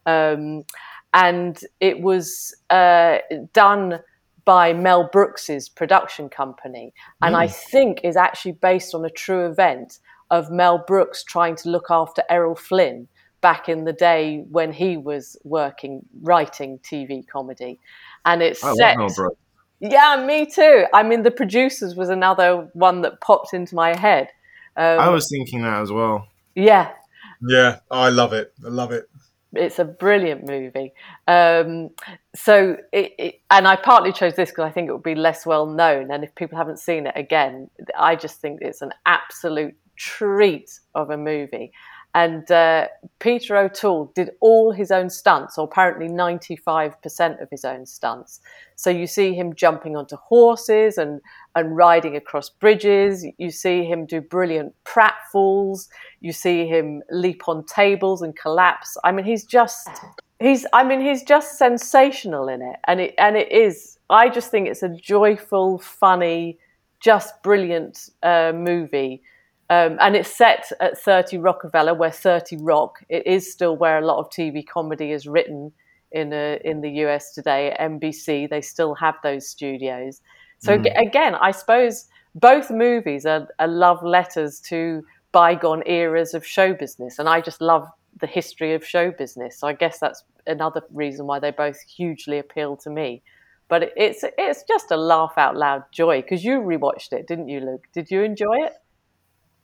Um, and it was uh, done by Mel Brooks's production company, and mm. I think is actually based on a true event of Mel Brooks trying to look after Errol Flynn back in the day when he was working writing TV comedy, and it's I set. Mel Brooks. Yeah, me too. I mean, The Producers was another one that popped into my head. Um, I was thinking that as well. Yeah. Yeah, I love it. I love it it's a brilliant movie. Um, so, it, it, and I partly chose this because I think it would be less well known. And if people haven't seen it again, I just think it's an absolute treat of a movie. And uh, Peter O'Toole did all his own stunts, or apparently 95% of his own stunts. So you see him jumping onto horses and, and riding across bridges. You see him do brilliant pratfalls. You see him leap on tables and collapse. I mean, he's just he's I mean he's just sensational in it, and it and it is. I just think it's a joyful, funny, just brilliant uh, movie um, and it's set at 30 Rockefeller, where 30 Rock. It is still where a lot of TV comedy is written in a, in the US today. NBC, they still have those studios. So mm. again, I suppose both movies are, are love letters to bygone eras of show business, and I just love the history of show business. So I guess that's another reason why they both hugely appeal to me. But it's it's just a laugh out loud joy because you rewatched it, didn't you, Luke? Did you enjoy it?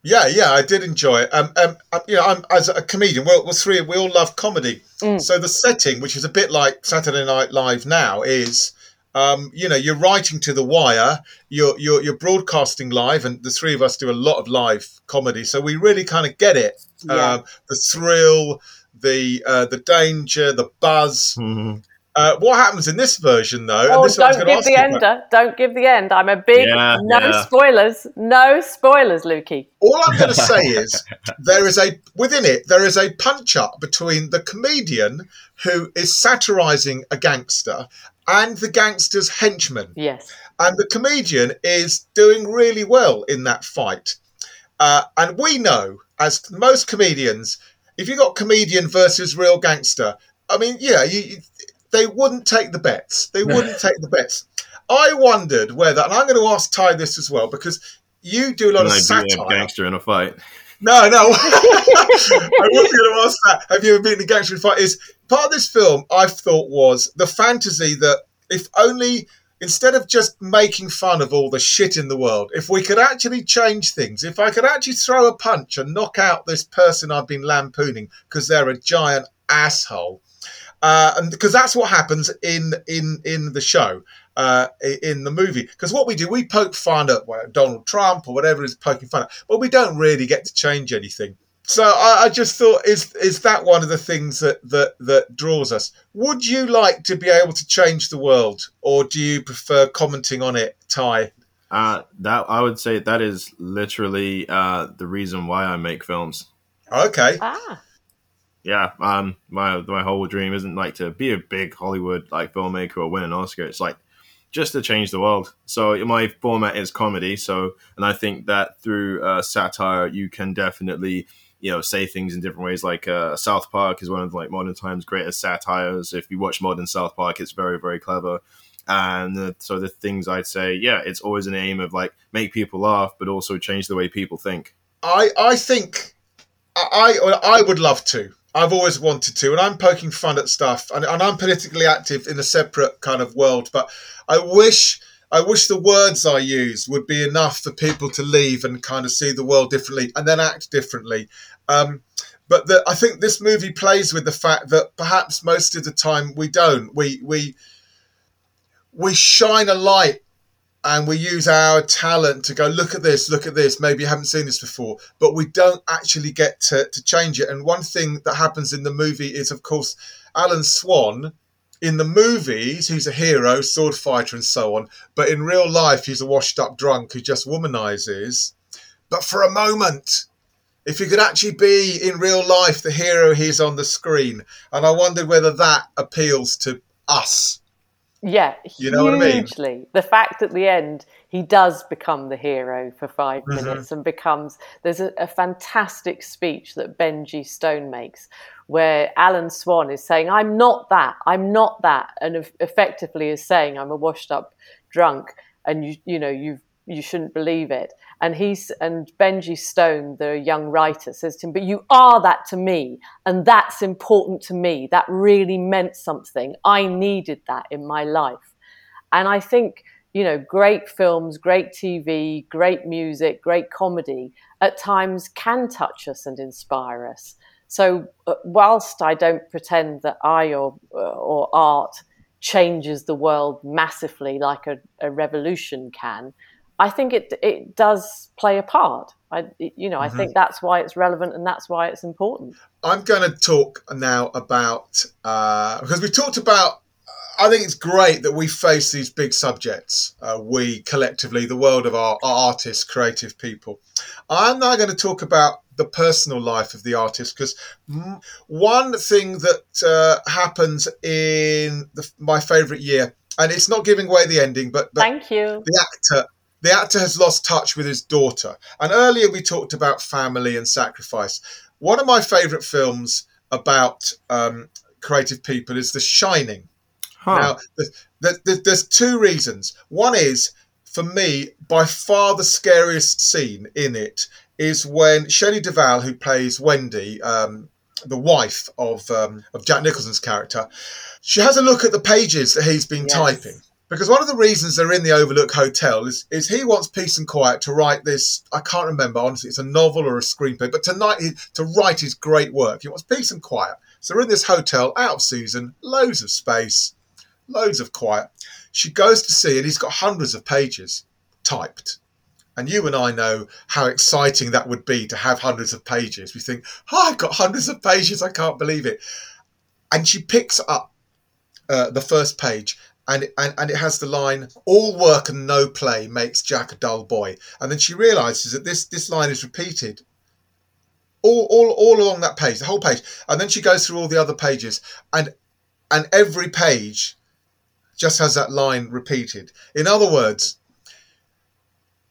Yeah, yeah, I did enjoy it. Um, um, um you know, I'm as a comedian. We're, we're three. We all love comedy. Mm. So the setting, which is a bit like Saturday Night Live now, is um, you know, you're writing to the wire, you're, you're you're broadcasting live, and the three of us do a lot of live comedy, so we really kind of get it. Yeah. Um, the thrill, the uh, the danger, the buzz. Mm-hmm. Uh, what happens in this version, though? Oh, don't give the end. Don't give the end. I'm a big yeah, no yeah. spoilers. No spoilers, Lukey. All I'm going to say is there is a within it there is a punch up between the comedian who is satirising a gangster and the gangster's henchman. Yes. And the comedian is doing really well in that fight. Uh, and we know, as most comedians, if you got comedian versus real gangster, I mean, yeah, you, they wouldn't take the bets. They wouldn't take the bets. I wondered whether, and I'm going to ask Ty this as well because you do a lot of satire. a gangster in a fight. No, no. I was going to ask that. Have you ever been in a gangster fight? Is part of this film I thought was the fantasy that if only instead of just making fun of all the shit in the world, if we could actually change things, if I could actually throw a punch and knock out this person I've been lampooning because they're a giant asshole. Uh, and because that's what happens in in in the show, uh, in the movie. Because what we do, we poke fun at well, Donald Trump or whatever is poking fun at, but we don't really get to change anything. So I, I just thought, is is that one of the things that, that that draws us? Would you like to be able to change the world, or do you prefer commenting on it, Ty? Uh, that I would say that is literally uh, the reason why I make films. Okay, Ah, Yeah, um, my my whole dream isn't like to be a big Hollywood like filmmaker or win an Oscar. It's like just to change the world. So my format is comedy. So, and I think that through uh, satire, you can definitely you know say things in different ways. Like uh, South Park is one of like modern times' greatest satires. If you watch modern South Park, it's very very clever. And so the things I'd say, yeah, it's always an aim of like make people laugh, but also change the way people think. I I think I I would love to. I've always wanted to, and I'm poking fun at stuff, and, and I'm politically active in a separate kind of world. But I wish, I wish the words I use would be enough for people to leave and kind of see the world differently, and then act differently. Um, but the, I think this movie plays with the fact that perhaps most of the time we don't. We we we shine a light and we use our talent to go look at this look at this maybe you haven't seen this before. But we don't actually get to, to change it. And one thing that happens in the movie is of course alan swan in the movies he's a hero sword fighter and so on but in real life he's a washed up drunk who just womanizes. But for a moment if he could actually be in real life the hero he's on the screen and i wondered whether that appeals to us yeah, You know what I mean? hugely. The fact at the end he does become the hero for 5 Mhm. minutes and becomes. There's a, a fantastic speech that Benjy Stone makes where Alan Swan is saying, "I'm not that. I'm not that," and effectively is saying, "I'm a washed-up drunk," and you you know you you shouldn't believe it. And he's and Benjy Stone, the young writer, says to him, "But you are that to me, and that's important to me. That really meant something. I needed that in my life." And I think you know, great films, great TV, great music, great comedy at times can touch us and inspire us. So, uh, whilst I don't pretend that I or or art changes the world massively like a, a revolution can, I think it it does play a part. I you know I Mhm. think that's why it's relevant and that's why it's important. I'm going to talk now about uh, because we talked about. I think it's great that we face these big subjects. Uh, we collectively, the world of our, our artists, creative people. I'm now going to talk about the personal life of the artist because one thing that uh, happens in the, my favourite year, and it's not giving away the ending, but, but Thank you. the actor the actor has lost touch with his daughter and earlier we talked about family and sacrifice one of my favorite films about um, creative people is the shining Huh. now the, the, the, there's two reasons one is for me by far the scariest scene in it is when Shelley Duvall, who plays Wendy, um, the wife of um, of Jack Nicholson's character, she has a look at the pages that he's been Yes. typing. Because one of the reasons they're in the Overlook Hotel is, is he wants peace and quiet to write this. I can't remember honestly, it's a novel or a screenplay, but tonight he, to write his great work. He wants peace and quiet. So we're in this hotel, out of season, loads of space, loads of quiet. She goes to see, and he's got hundreds of pages typed. And you and I know how exciting that would be to have hundreds of pages. We think, oh, I've got hundreds of pages, I can't believe it. And she picks up uh, the first page and, and and it has the line all work and no play makes jack a dull boy. And then she realizes that this this line is repeated all all all along that page the whole page. And then she goes through all the other pages and and every page just has that line repeated. In other words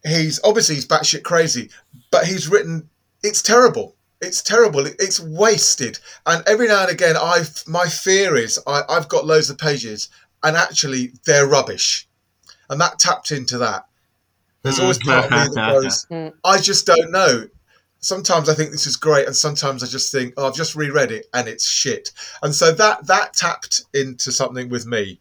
he's obviously he's batshit crazy but he's written it's terrible. It's terrible. It's wasted, and every now and again, I my fear is I, I've got loads of pages, and actually they're rubbish, and that tapped into that. There's always part of me that goes, Mm. I just don't know. Sometimes I think this is great, and sometimes I just think, oh, I've just reread it and it's shit. And so that that tapped into something with me.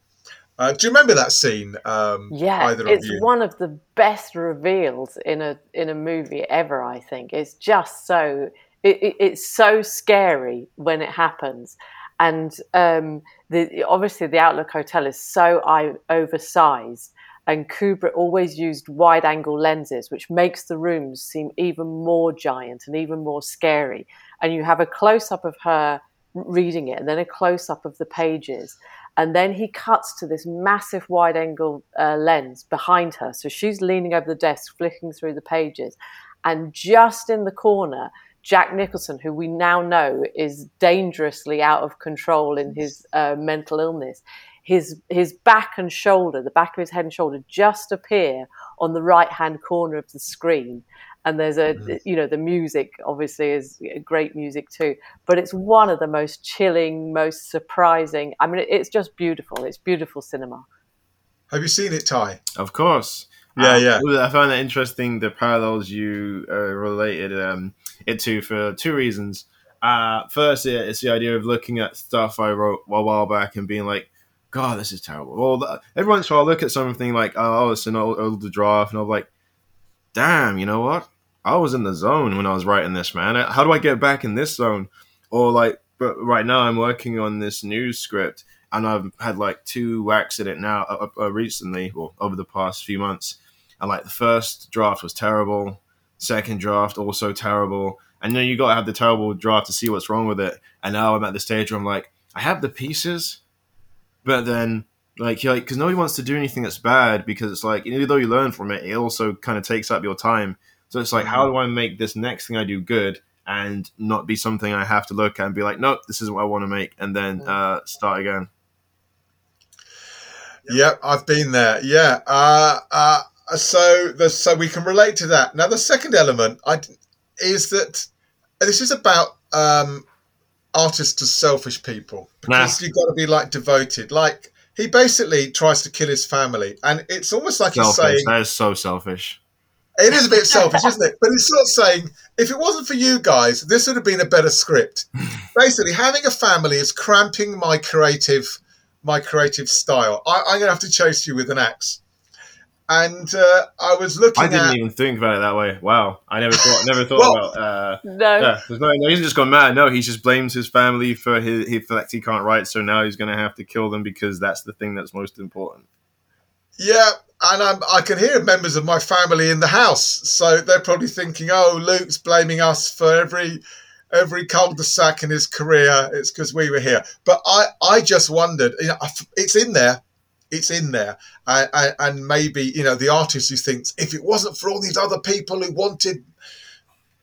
Uh, do you remember that scene? Um, Yeah, either it's of you. one of the best reveals in a in a movie ever. I think it's just so it, it, it's so scary when it happens, and um, the obviously the Overlook Hotel is so oversized, and Kubrick always used wide angle lenses, which makes the rooms seem even more giant and even more scary. And you have a close up of her reading it, and then a close up of the pages and then he cuts to this massive wide angle uh, lens behind her. So she's leaning over the desk, flicking through the pages. And just in the corner, Jack Nicholson, who we now know is dangerously out of control in his uh, mental illness, his, his back and shoulder, the back of his head and shoulder, just appear on the right hand corner of the screen. And there's a, you know, the music obviously is great music too but it's one of the most chilling, most surprising. I mean, it's just beautiful. It's beautiful cinema. Have you seen it, Ty? Of course. Yeah, Um, yeah. I found it interesting the parallels you uh, related um, it to for two reasons. Uh, first, it's the idea of looking at stuff I wrote a while back and being like, God, this is terrible. Well, every once in a while, I look at something like, oh, it's an old, older draft, and I'm like, damn, you know what? I was in the zone when I was writing this, man. How do I get back in this zone? Or like, but right now I'm working on this news script, and I've had like two it now uh, uh, recently, or over the past few months. And like the first draft was terrible, second draft also terrible, and then you got to have the terrible draft to see what's wrong with it. And now I'm at the stage where I'm like, I have the pieces, but then like you're like because nobody wants to do anything that's bad because it's like even though you learn from it, it also kind of takes up your time. So it's like, how do I make this next thing I do good and not be something I have to look at and be like, nope, this isn't what I want to make, and then uh, start again. Yep, I've been there. Yeah. Uh, uh, so the so we can relate to that. Now the second element I, is that this is about um, artists as selfish people because you've got to be like devoted. Like he basically tries to kill his family, and it's almost like he's saying That is so selfish. it is a bit selfish, isn't it? But it's not saying if it wasn't for you guys, this would have been a better script. Basically, having a family is cramping my creative, my creative style. I, I'm gonna have to chase you with an axe. And uh, I was looking I didn't at even think about it that way. Wow, I never thought, never thought Well- about. Uh, No, yeah, there's no, no, he hasn't just gone mad. No, he just blames his family for his, he fact he can't write, so now he's going to have to kill them because that's the thing that's most important. yeah, and I'm, I can hear members of my family in the house, so they're probably thinking, "Oh, Luke's blaming us for every." Every cul-de-sac in his career, it's because we were here. But I, I just wondered. You know, I f- it's in there. It's in there. And, and, and maybe you know the artist who thinks if it wasn't for all these other people who wanted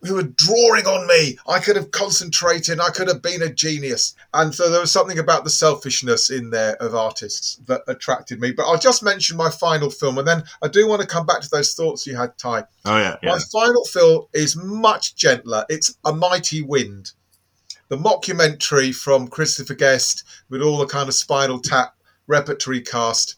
who were drawing on me i could have concentrated i could have been a genius. And so there was something about the selfishness in there of artists that attracted me. But i'll just mention my final film and then i do want to come back to those thoughts you had ty. Oh yeah, yeah. my final film is much gentler. It's A Mighty Wind, the mockumentary from Christopher Guest with all the kind of Spinal Tap repertory cast.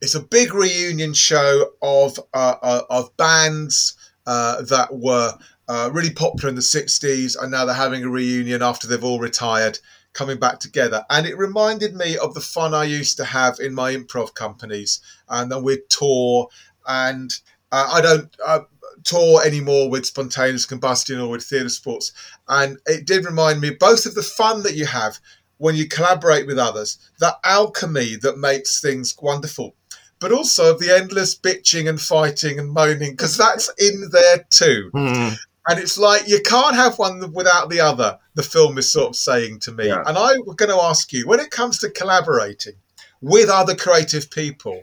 It's a big reunion show of uh, uh, of bands uh, that were uh, really popular in the '60s, and now they're having a reunion after they've all retired, coming back together. And it reminded me of the fun I used to have in my improv companies, and then we'd tour. And uh, I don't uh, tour anymore with spontaneous combustion or with theatre sports, and it did remind me both of the fun that you have when you collaborate with others, that alchemy that makes things wonderful, but also of the endless bitching and fighting and moaning, because that's in there too. Hmm. And it's like you can't have one without the other, the film is sort of saying to me. Yeah. And I'm going to ask you when it comes to collaborating with other creative people,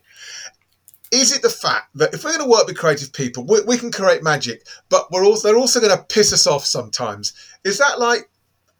is it the fact that if we're going to work with creative people, we, we can create magic, but we're also they're also going to piss us off sometimes? Is that like,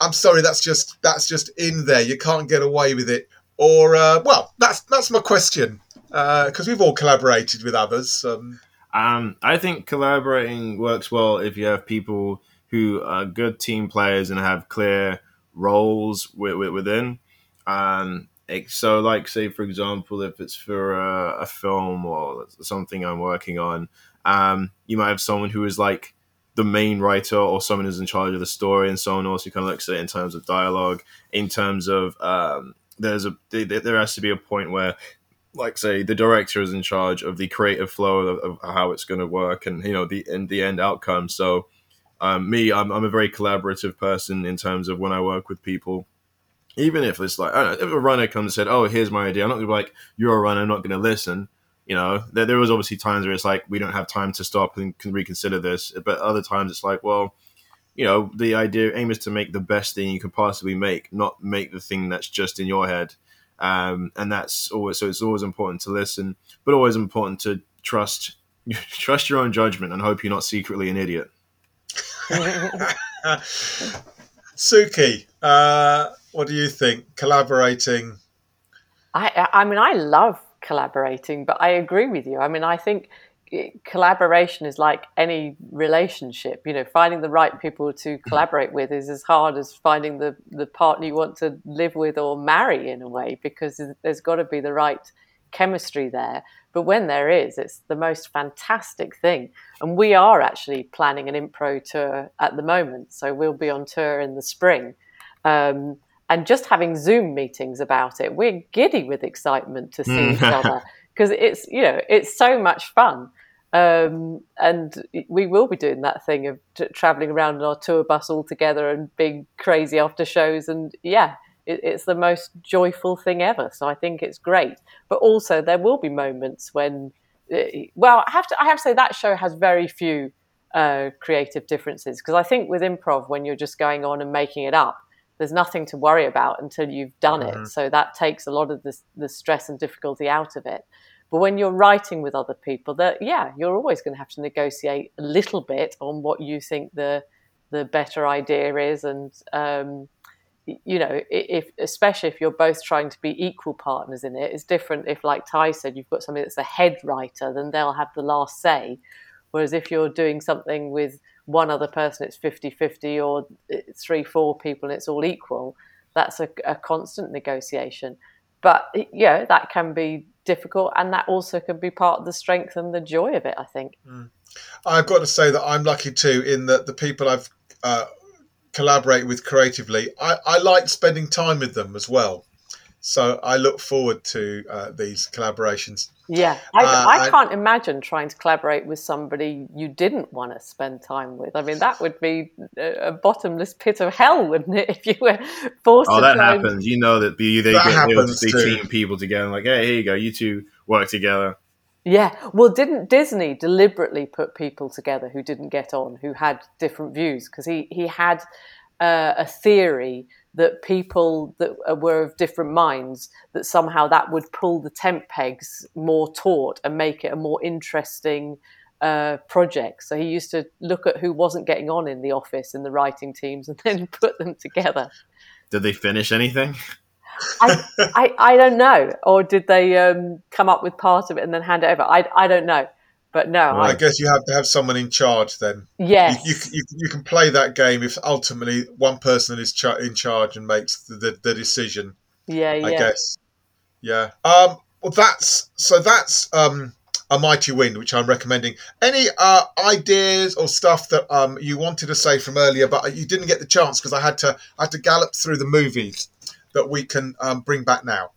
I'm sorry, that's just that's just in there. You can't get away with it, or uh, well, that's that's my question because we've all collaborated with others. Um, Um, I think collaborating works well if you have people who who are good team players and have clear roles within. Um, so, like, say for example, if it's for a, a film or something I'm working on, um, you might have someone who is like the main writer or someone who's in charge of the story, and someone else who kind of looks at it in terms of dialogue, in terms of um, there's a there has to be a point where like say the director is in charge of the creative flow of, of how it's going to work and you know the and the end outcome. So um, me I'm, I'm a very collaborative person in terms of when i work with people. Even if it's like know, if a runner comes and said oh here's my idea i'm not to be like you're a runner i'm not going to listen you know there, there was obviously times where it's like we don't have time to stop and can reconsider this but other times it's like well you know the idea aim is to make the best thing you can possibly make not make the thing that's just in your head um, and that's always so it's always important to listen, but always important to trust trust your own judgment and hope you're not secretly an idiot. Suki, uh, what do you think? Collaborating. I I mean I love collaborating, but I agree with you. I mean I think collaboration is like any relationship you know finding the right people to collaborate with is as hard as finding the the partner you want to live with or marry in a way because there's got to be the right chemistry there. But when there is it's the most fantastic thing. And we are actually planning an impro tour at the moment so we'll be on tour in the spring. Um, and just having zoom meetings about it we're giddy with excitement to see each other because it's you know it's so much fun. Um, and we will be doing that thing of t- traveling around in our tour bus all together and being crazy after shows and yeah it, it's the most joyful thing ever so i think it's great. But also there will be moments when uh, well i have to i have to say that show has very few uh, creative differences because i think with improv when you're just going on and making it up there's nothing to worry about until you've done mm-hmm. it so that takes a lot of the, the stress and difficulty out of it but when you're writing with other people, that yeah, you're always going to have to negotiate a little bit on what you think the the better idea is, and um, you know, if especially if you're both trying to be equal partners in it, it's different. If, like Ty said, you've got somebody that's a head writer, then they'll have the last say. Whereas if you're doing something with one other person, it's 50 50 or three, four people and it's all equal, that's a, a constant negotiation. But yeah, that can be difficult, and that also can be part of the strength and the joy of it. I think. Mm. I've got to say that I'm lucky too, in that the people I've uh, collaborated with creatively, I, I like spending time with them as well. So I look forward to uh, these collaborations. Yeah, I, uh, I can't I, imagine trying to collaborate with somebody you didn't want to spend time with. I mean, that would be a, bottomless pit of hell, wouldn't it? If you were forced. To Oh, that happens. And... You know that they, they that get able to team people together. Like, hey, here you go, you two work together. Yeah, well, didn't Disney deliberately put people together who didn't get on, who had different views? Because he he had uh, a theory that people that were of different minds that somehow that would pull the tent pegs more taut and make it a more interesting uh, project. So he used to look at who wasn't getting on in the office in the writing teams and then put them together. Did they finish anything? I, I, I don't know. Or did they um, come up with part of it and then hand it over? I, I don't know. But no, well, I, I, guess you have to have someone in charge then. Yes, you, you, you, you can play that game if ultimately one person is in charge and makes the, the, the decision. Yeah, yeah. I guess. Yeah. Um. Well, that's so. That's um a mighty wind, which I'm recommending. Any uh, ideas or stuff that um, you wanted to say from earlier, but you didn't get the chance because I had to I had to gallop through the movies that we can um, bring back now.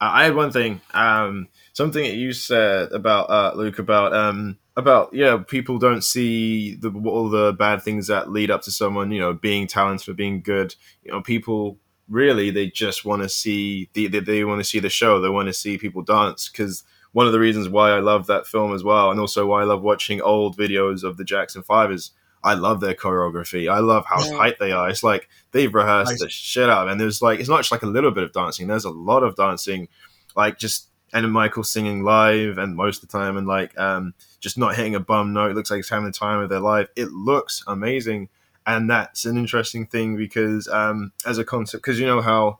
I had one thing. Um, something that you said about uh, Luke about um, about yeah, people don't see the all the bad things that lead up to someone you know being talented or being good. You know, people really they just want to see the they, they want to see the show. They want to see people dance because one of the reasons why I love that film as well, and also why I love watching old videos of the Jackson Five is I love their choreography. I love how yeah. tight they are. It's like they've rehearsed nice. the shit out, of and there's like it's not just like a little bit of dancing. There's a lot of dancing, like just and Michael singing live and most of the time and like um, just not hitting a bum note. It looks like he's having the time of their life. It looks amazing. And that's an interesting thing because um, as a concept, because you know how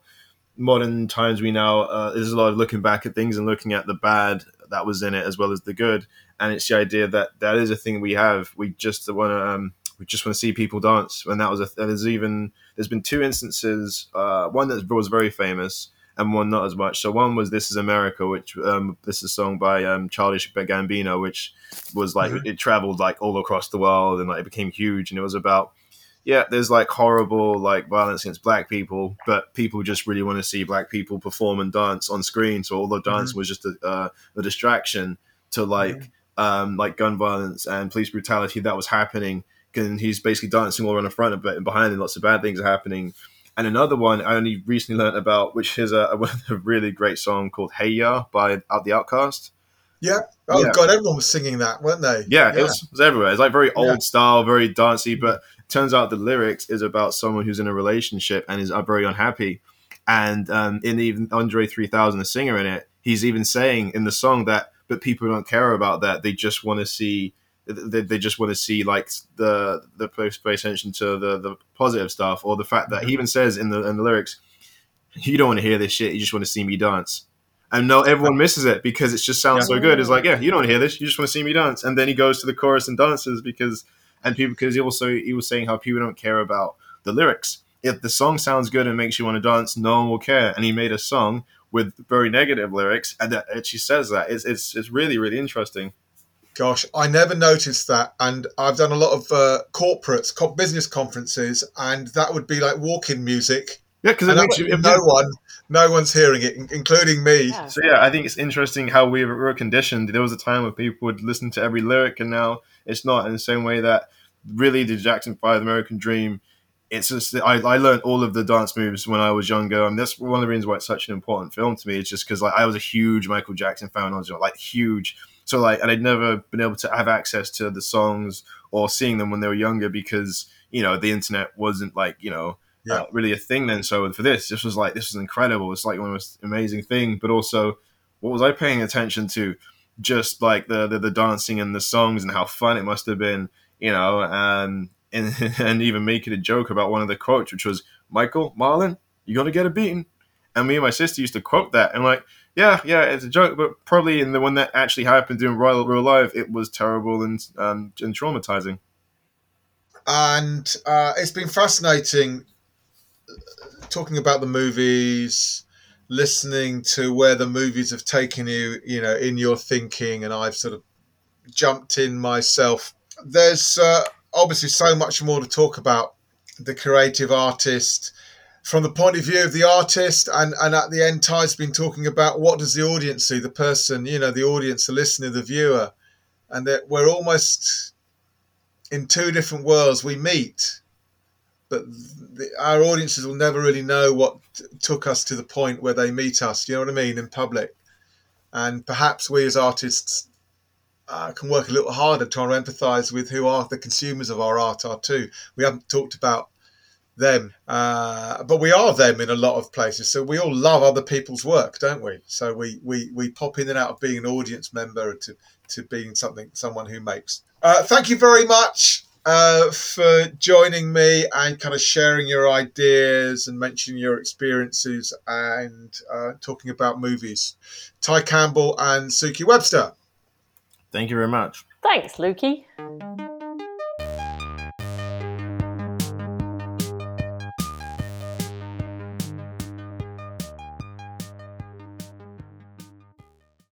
modern times we now, uh, there's a lot of looking back at things and looking at the bad that was in it as well as the good. And it's the idea that that is a thing we have. We just want to um, we just want to see people dance. And that was a there's even there's been two instances. Uh, one that was very famous and one not as much. So one was "This Is America," which um, this is a song by um, Childish Gambino, which was like mm-hmm. it traveled like all across the world and like it became huge. And it was about yeah, there's like horrible like violence against black people, but people just really want to see black people perform and dance on screen. So all the dance mm-hmm. was just a, uh, a distraction to like mm-hmm. um, like gun violence and police brutality that was happening. And he's basically dancing all around the front of it, and behind him, lots of bad things are happening. And another one I only recently learned about, which is a, a really great song called "Hey Ya" by Out the OutKast. Yeah. Oh yeah. god, everyone was singing that, weren't they? Yeah, yeah. It, was, it, was, everywhere. It's like very old yeah. style, very dancey, but turns out the lyrics is about someone who's in a relationship and is very unhappy. And um, in even Andre 3000, the singer in it, he's even saying in the song that, but people don't care about that. They just want to see, they, they just want to see like the the pay attention to the the positive stuff or the fact that he even says in the in the lyrics, you don't want to hear this shit. You just want to see me dance. And no, everyone misses it because it just sounds yeah. so good. It's like, yeah, you don't hear this. You just want to see me dance. And then he goes to the chorus and dances because and people because he also he was saying how people don't care about the lyrics. If the song sounds good and makes you want to dance, no one will care. And he made a song with very negative lyrics, and that actually says that it's it's, it's really really interesting. Gosh, I never noticed that, and I've done a lot of uh, corporates, business conferences, and that would be like walking music. Yeah, because no one no one's hearing it, including me. Yeah. So yeah, I think it's interesting how we were conditioned. There was a time where people would listen to every lyric, and now it's not in the same way that really the Jackson Five, American Dream. It's just I, I learned all of the dance moves when I was younger, and that's one of the reasons why it's such an important film to me. It's just because like I was a huge Michael Jackson fan. I was like huge, so like, and I'd never been able to have access to the songs or seeing them when they were younger because you know the internet wasn't like you know yeah. uh, really a thing then. So for this, this was like this was incredible. It's like one of the most amazing thing. But also, what was I paying attention to? Just like the, the, the dancing and the songs and how fun it must have been, you know, and and and even making a joke about one of the quotes, which was Michael Marlon, you're gonna get a beating. And me and my sister used to quote that, and like, yeah, yeah, it's a joke, but probably in the one that actually happened in real, real life, it was terrible and um, and traumatizing. And uh, it's been fascinating talking about the movies, listening to where the movies have taken you, you know, in your thinking, and I've sort of jumped in myself. There's uh, obviously so much more to talk about the creative artist from the point of view of the artist and, and at the end ty's been talking about what does the audience see the person you know the audience the listener the viewer and that we're almost in two different worlds we meet but the, our audiences will never really know what t- took us to the point where they meet us. You know what I mean in public, and perhaps we as artists uh, can work a little harder trying to empathise with who are the consumers of our art are too. We haven't talked about them, uh, but we are them in a lot of places. So we all love other people's work, don't we? So we we we pop in and out of being an audience member to to being something someone who makes. Uh, thank you very much uh, for joining me and kind of sharing your ideas and mentioning your experiences and uh, talking about movies. Ty Campbell and Suki Webster. Thank you very much. Thanks, Lukey.